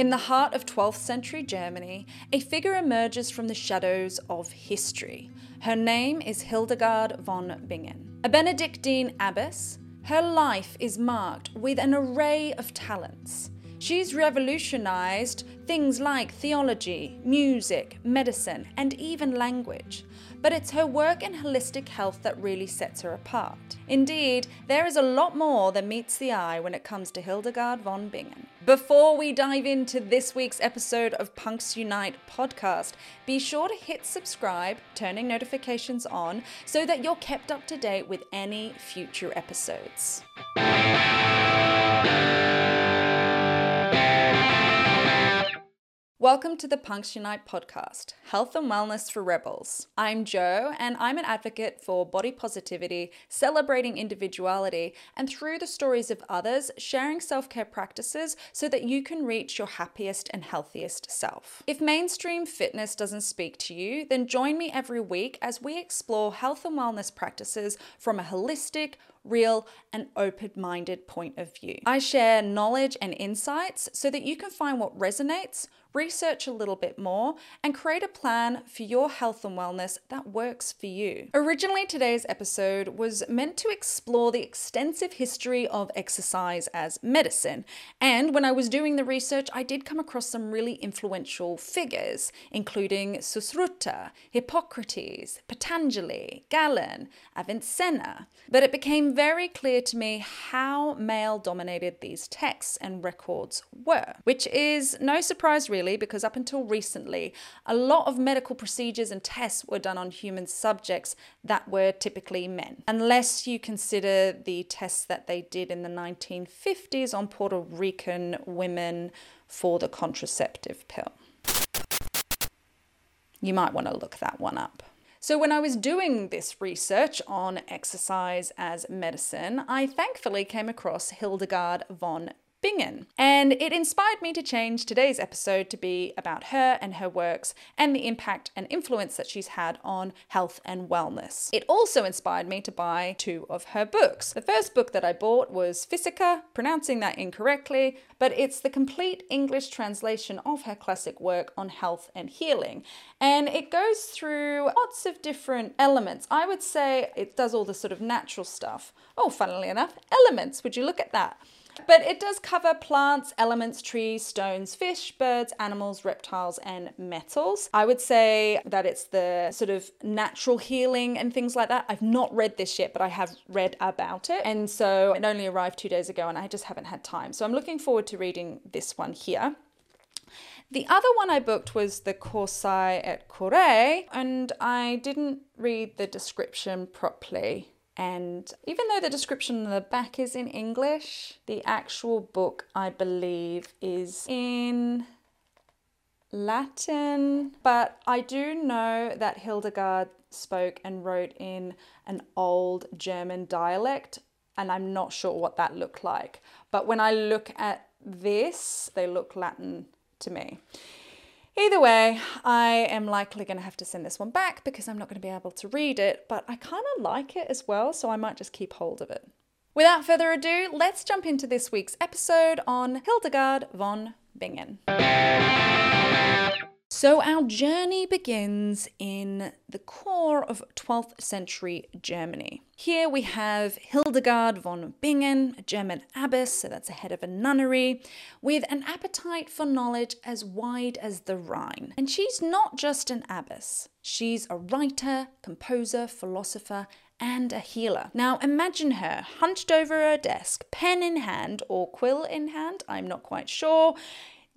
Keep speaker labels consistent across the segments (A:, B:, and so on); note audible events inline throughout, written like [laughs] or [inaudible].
A: In the heart of 12th century Germany, a figure emerges from the shadows of history. Her name is Hildegard von Bingen. A Benedictine abbess, her life is marked with an array of talents. She's revolutionized things like theology, music, medicine, and even language. But it's her work in holistic health that really sets her apart. Indeed, there is a lot more than meets the eye when it comes to Hildegard von Bingen. Before we dive into this week's episode of Punks Unite podcast, be sure to hit subscribe, turning notifications on, so that you're kept up to date with any future episodes. Welcome to the Punks Unite podcast, Health and Wellness for Rebels. I'm Jo, and I'm an advocate for body positivity, celebrating individuality, and through the stories of others, sharing self care practices so that you can reach your happiest and healthiest self. If mainstream fitness doesn't speak to you, then join me every week as we explore health and wellness practices from a holistic, real, and open minded point of view. I share knowledge and insights so that you can find what resonates research a little bit more, and create a plan for your health and wellness that works for you. Originally, today's episode was meant to explore the extensive history of exercise as medicine. And when I was doing the research, I did come across some really influential figures, including Susruta, Hippocrates, Patanjali, Galen, Avicenna. But it became very clear to me how male dominated these texts and records were, which is no surprise really really, because up until recently, a lot of medical procedures and tests were done on human subjects that were typically men, unless you consider the tests that they did in the 1950s on Puerto Rican women for the contraceptive pill. You might want to look that one up. So, when I was doing this research on exercise as medicine, I thankfully came across Hildegard von Bingen. And it inspired me to change today's episode to be about her and her works and the impact and influence that she's had on health and wellness. It also inspired me to buy two of her books. The first book that I bought was Physica, pronouncing that incorrectly, but it's the complete English translation of her classic work on health and healing. And it goes through lots of different elements. I would say it does all the sort of natural stuff. Oh, funnily enough, elements. Would you look at that? But it does cover plants, elements, trees, stones, fish, birds, animals, reptiles, and metals. I would say that it's the sort of natural healing and things like that. I've not read this yet, but I have read about it. And so it only arrived two days ago and I just haven't had time. So I'm looking forward to reading this one here. The other one I booked was the Causae et Curae, and I didn't read the description properly. And even though the description on the back is in English, the actual book, I believe, is in Latin. But I do know that Hildegard spoke and wrote in an old German dialect, and I'm not sure what that looked like. But when I look at this, they look Latin to me. Either way, I am likely going to have to send this one back because I'm not going to be able to read it, but I kind of like it as well, so I might just keep hold of it. Without further ado, let's jump into this week's episode on Hildegard von Bingen. So, our journey begins in the core of 12th century Germany. Here we have Hildegard von Bingen, a German abbess, so that's a head of a nunnery, with an appetite for knowledge as wide as the Rhine. And she's not just an abbess, she's a writer, composer, philosopher, and a healer. Now imagine her hunched over her desk, pen in hand or quill in hand, I'm not quite sure,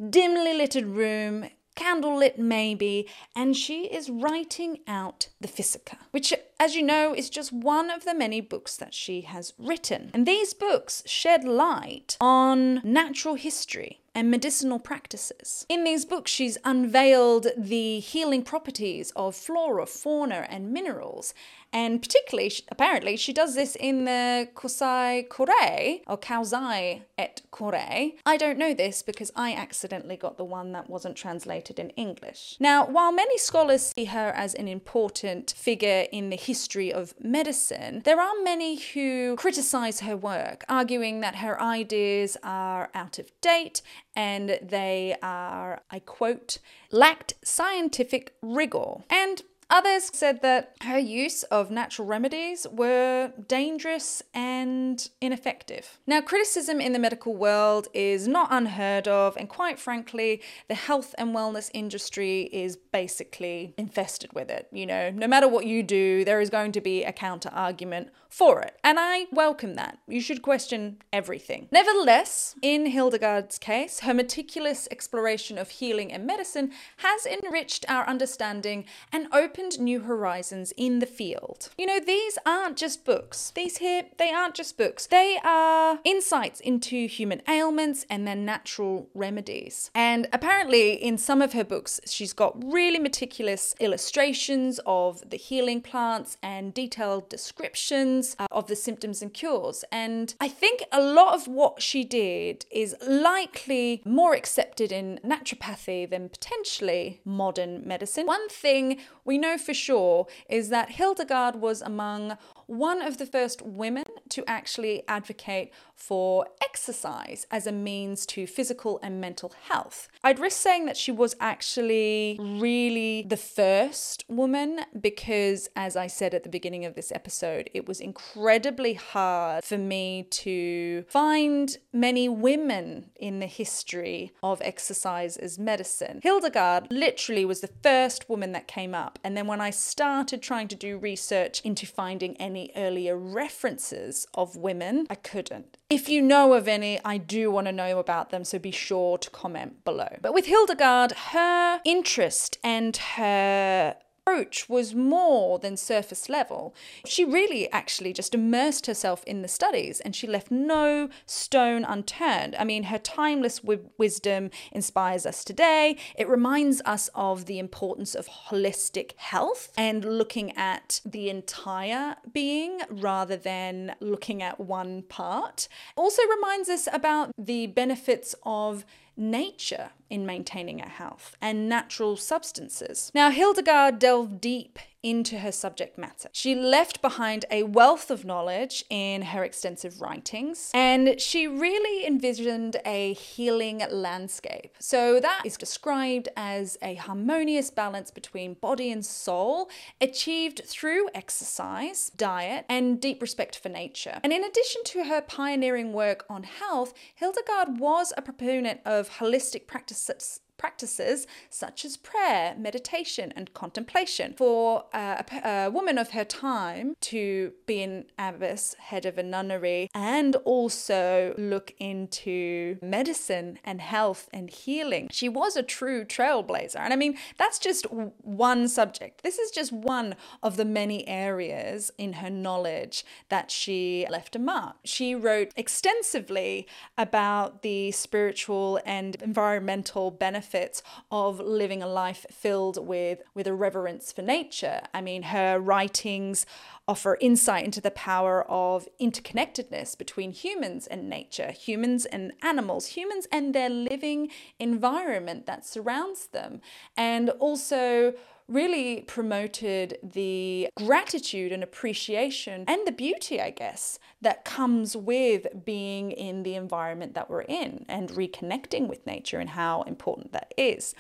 A: dimly littered room, candlelit maybe, and she is writing out the Physica, which, as you know, is just one of the many books that she has written. And these books shed light on natural history and medicinal practices. In these books, she's unveiled the healing properties of flora, fauna, and minerals and particularly, apparently, she does this in the Kosai Kore, or Kausai et Kore. I don't know this because I accidentally got the one that wasn't translated in English. Now, while many scholars see her as an important figure in the history of medicine, there are many who criticize her work, arguing that her ideas are out of date and they are, I quote, lacked scientific rigor. And Others said that her use of natural remedies were dangerous and ineffective. Now, criticism in the medical world is not unheard of, and quite frankly, the health and wellness industry is basically infested with it. You know, no matter what you do, there is going to be a counter argument for it. And I welcome that. You should question everything. Nevertheless, in Hildegard's case, her meticulous exploration of healing and medicine has enriched our understanding and opened new horizons in the field. You know, these aren't just books. These here, they aren't just books. They are insights into human ailments and their natural remedies. And apparently, in some of her books, she's got really meticulous illustrations of the healing plants and detailed descriptions uh, of the symptoms and cures. And I think a lot of what she did is likely more accepted in naturopathy than potentially modern medicine. One thing we know for sure is that Hildegard was among one of the first women to actually advocate for exercise as a means to physical and mental health. I'd risk saying that she was actually really the first woman because, as I said at the beginning of this episode, it was incredibly hard for me to find many women in the history of exercise as medicine. Hildegard literally was the first woman that came up. And then when I started trying to do research into finding any earlier references of women, I couldn't. If you know of any, I do want to know about them, so be sure to comment below. But with Hildegard, her interest and her approach was more than surface level. She really actually just immersed herself in the studies and she left no stone unturned. I mean, her timeless w- wisdom inspires us today. It reminds us of the importance of holistic health and looking at the entire being rather than looking at one part. Also reminds us about the benefits of nature in maintaining our health and natural substances. Now, Hildegard delved deep into her subject matter. She left behind a wealth of knowledge in her extensive writings, and she really envisioned a healing landscape. So, that is described as a harmonious balance between body and soul, achieved through exercise, diet, and deep respect for nature. And in addition to her pioneering work on health, Hildegard was a proponent of holistic practices practices such as prayer, meditation, and contemplation. For uh, a, a, woman of her time to be an abbess, head of a nunnery, and also look into medicine and health and healing, she was a true trailblazer. And I mean, that's just one subject. This is just one of the many areas in her knowledge that she left a mark. She wrote extensively about the spiritual and environmental benefits benefits of living a life filled with with a reverence for nature. I mean, her writings offer insight into the power of interconnectedness between humans and nature, humans and animals, humans and their living environment that surrounds them, and also really promoted the gratitude and appreciation and the beauty, I guess, that comes with being in the environment that we're in and reconnecting with nature and how important that is.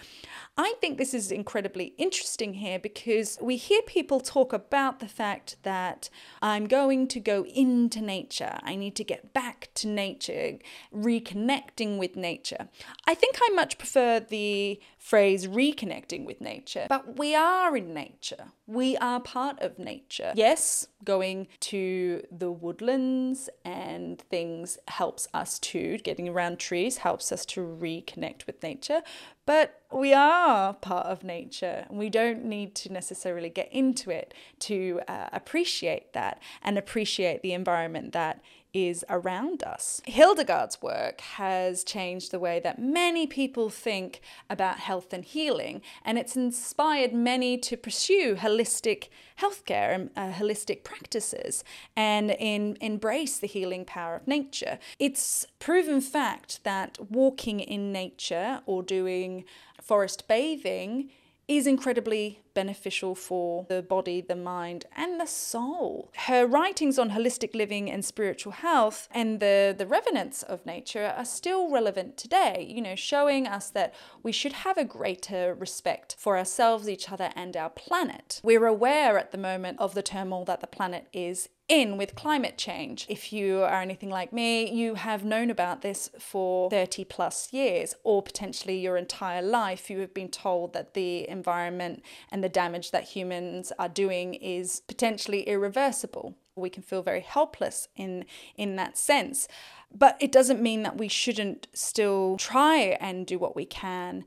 A: I think this is incredibly interesting here because we hear people talk about the fact that I'm going to go into nature, I need to get back to nature, reconnecting with nature. I think I much prefer the phrase reconnecting with nature, but we are in nature. We are part of nature. Yes, going to the woodlands and things helps us to, getting around trees helps us to reconnect with nature, but we are part of nature and we don't need to necessarily get into it to uh, appreciate that and appreciate the environment that is around us. Hildegard's work has changed the way that many people think about health and healing, and it's inspired many to pursue holistic healthcare and uh, holistic practices and in, embrace the healing power of nature. It's proven fact that walking in nature or doing forest bathing is incredibly beneficial for the body, the mind, and the soul. Her writings on holistic living and spiritual health and the, the revenants of nature are still relevant today, you know, showing us that we should have a greater respect for ourselves, each other, and our planet. We're aware at the moment of the turmoil that the planet is in with climate change. If you are anything like me, you have known about this for 30 plus years, or potentially your entire life. You have been told that the environment and the damage that humans are doing is potentially irreversible. We can feel very helpless in, in that sense. But it doesn't mean that we shouldn't still try and do what we can.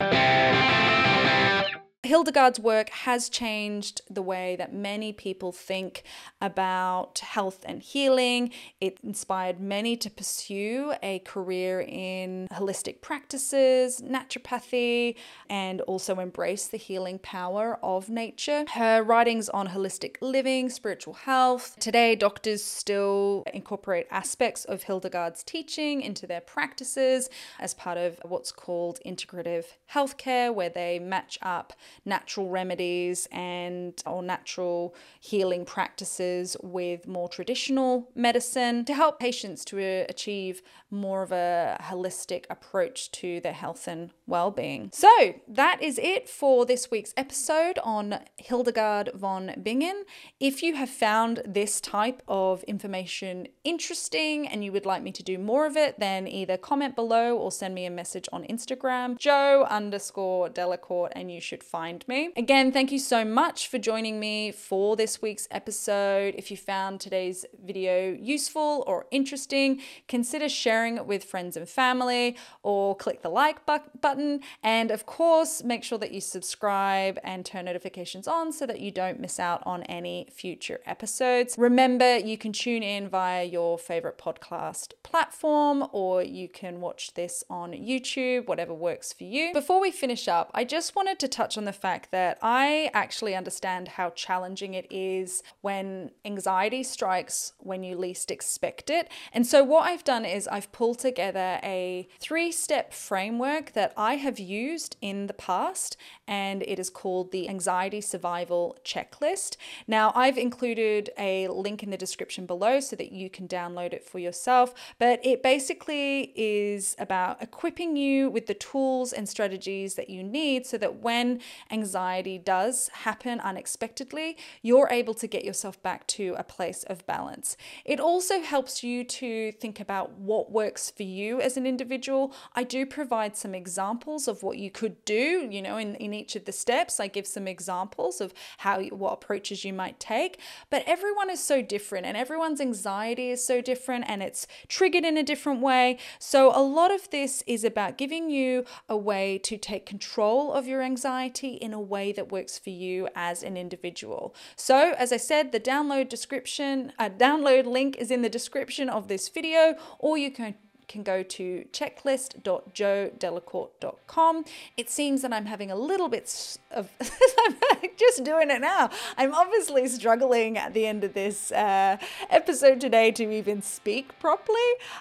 A: Hildegard's work has changed the way that many people think about health and healing. It inspired many to pursue a career in holistic practices, naturopathy, and also embrace the healing power of nature. Her writings on holistic living, spiritual health. Today, doctors still incorporate aspects of Hildegard's teaching into their practices as part of what's called integrative healthcare, where they match up natural remedies and or natural healing practices with more traditional medicine to help patients to uh, achieve more of a holistic approach to their health and well-being. So, that is it for this week's episode on Hildegard von Bingen. If you have found this type of information interesting and you would like me to do more of it, then either comment below or send me a message on Instagram, joe underscore delacourt, and you should find me. Again, thank you so much for joining me for this week's episode. If you found today's video useful or interesting, consider sharing it with friends and family or click the like bu- button. And of course, make sure that you subscribe and turn notifications on so that you don't miss out on any future episodes. Remember, you can tune in via your favorite podcast platform or you can watch this on YouTube, whatever works for you. Before we finish up, I just wanted to touch on the fact that I actually understand how challenging it is when anxiety strikes when you least expect it. And so, what I've done is I've pulled together a three step framework that I have used in the past, and it is called the Anxiety Survival Checklist. Now, I've included a link in the description below so that you can download it for yourself, but it basically is about equipping you with the tools and strategies that you need so that when anxiety does happen unexpectedly, you're able to get yourself back to a place of balance. It also helps you to think about what works for you as an individual. I do provide some examples of what you could do, you know, in, in each of the steps. I give some examples of how what approaches you might take, but everyone is so different and everyone's anxiety is so different and it's triggered in a different way. So a lot of this is about giving you a way to take control of your anxiety in a way that works for you as an individual. So, as I said, the download description, a uh, download link is in the description of this video, or you can can go to checklist.joedelacourt.com. It seems that I'm having a little bit of, [laughs] I'm just doing it now. I'm obviously struggling at the end of this uh, episode today to even speak properly.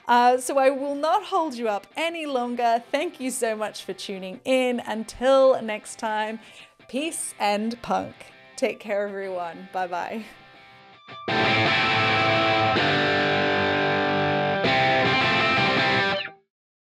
A: Uh, so I will not hold you up any longer. Thank you so much for tuning in. Until next time, peace and punk. Take care, everyone. Bye bye.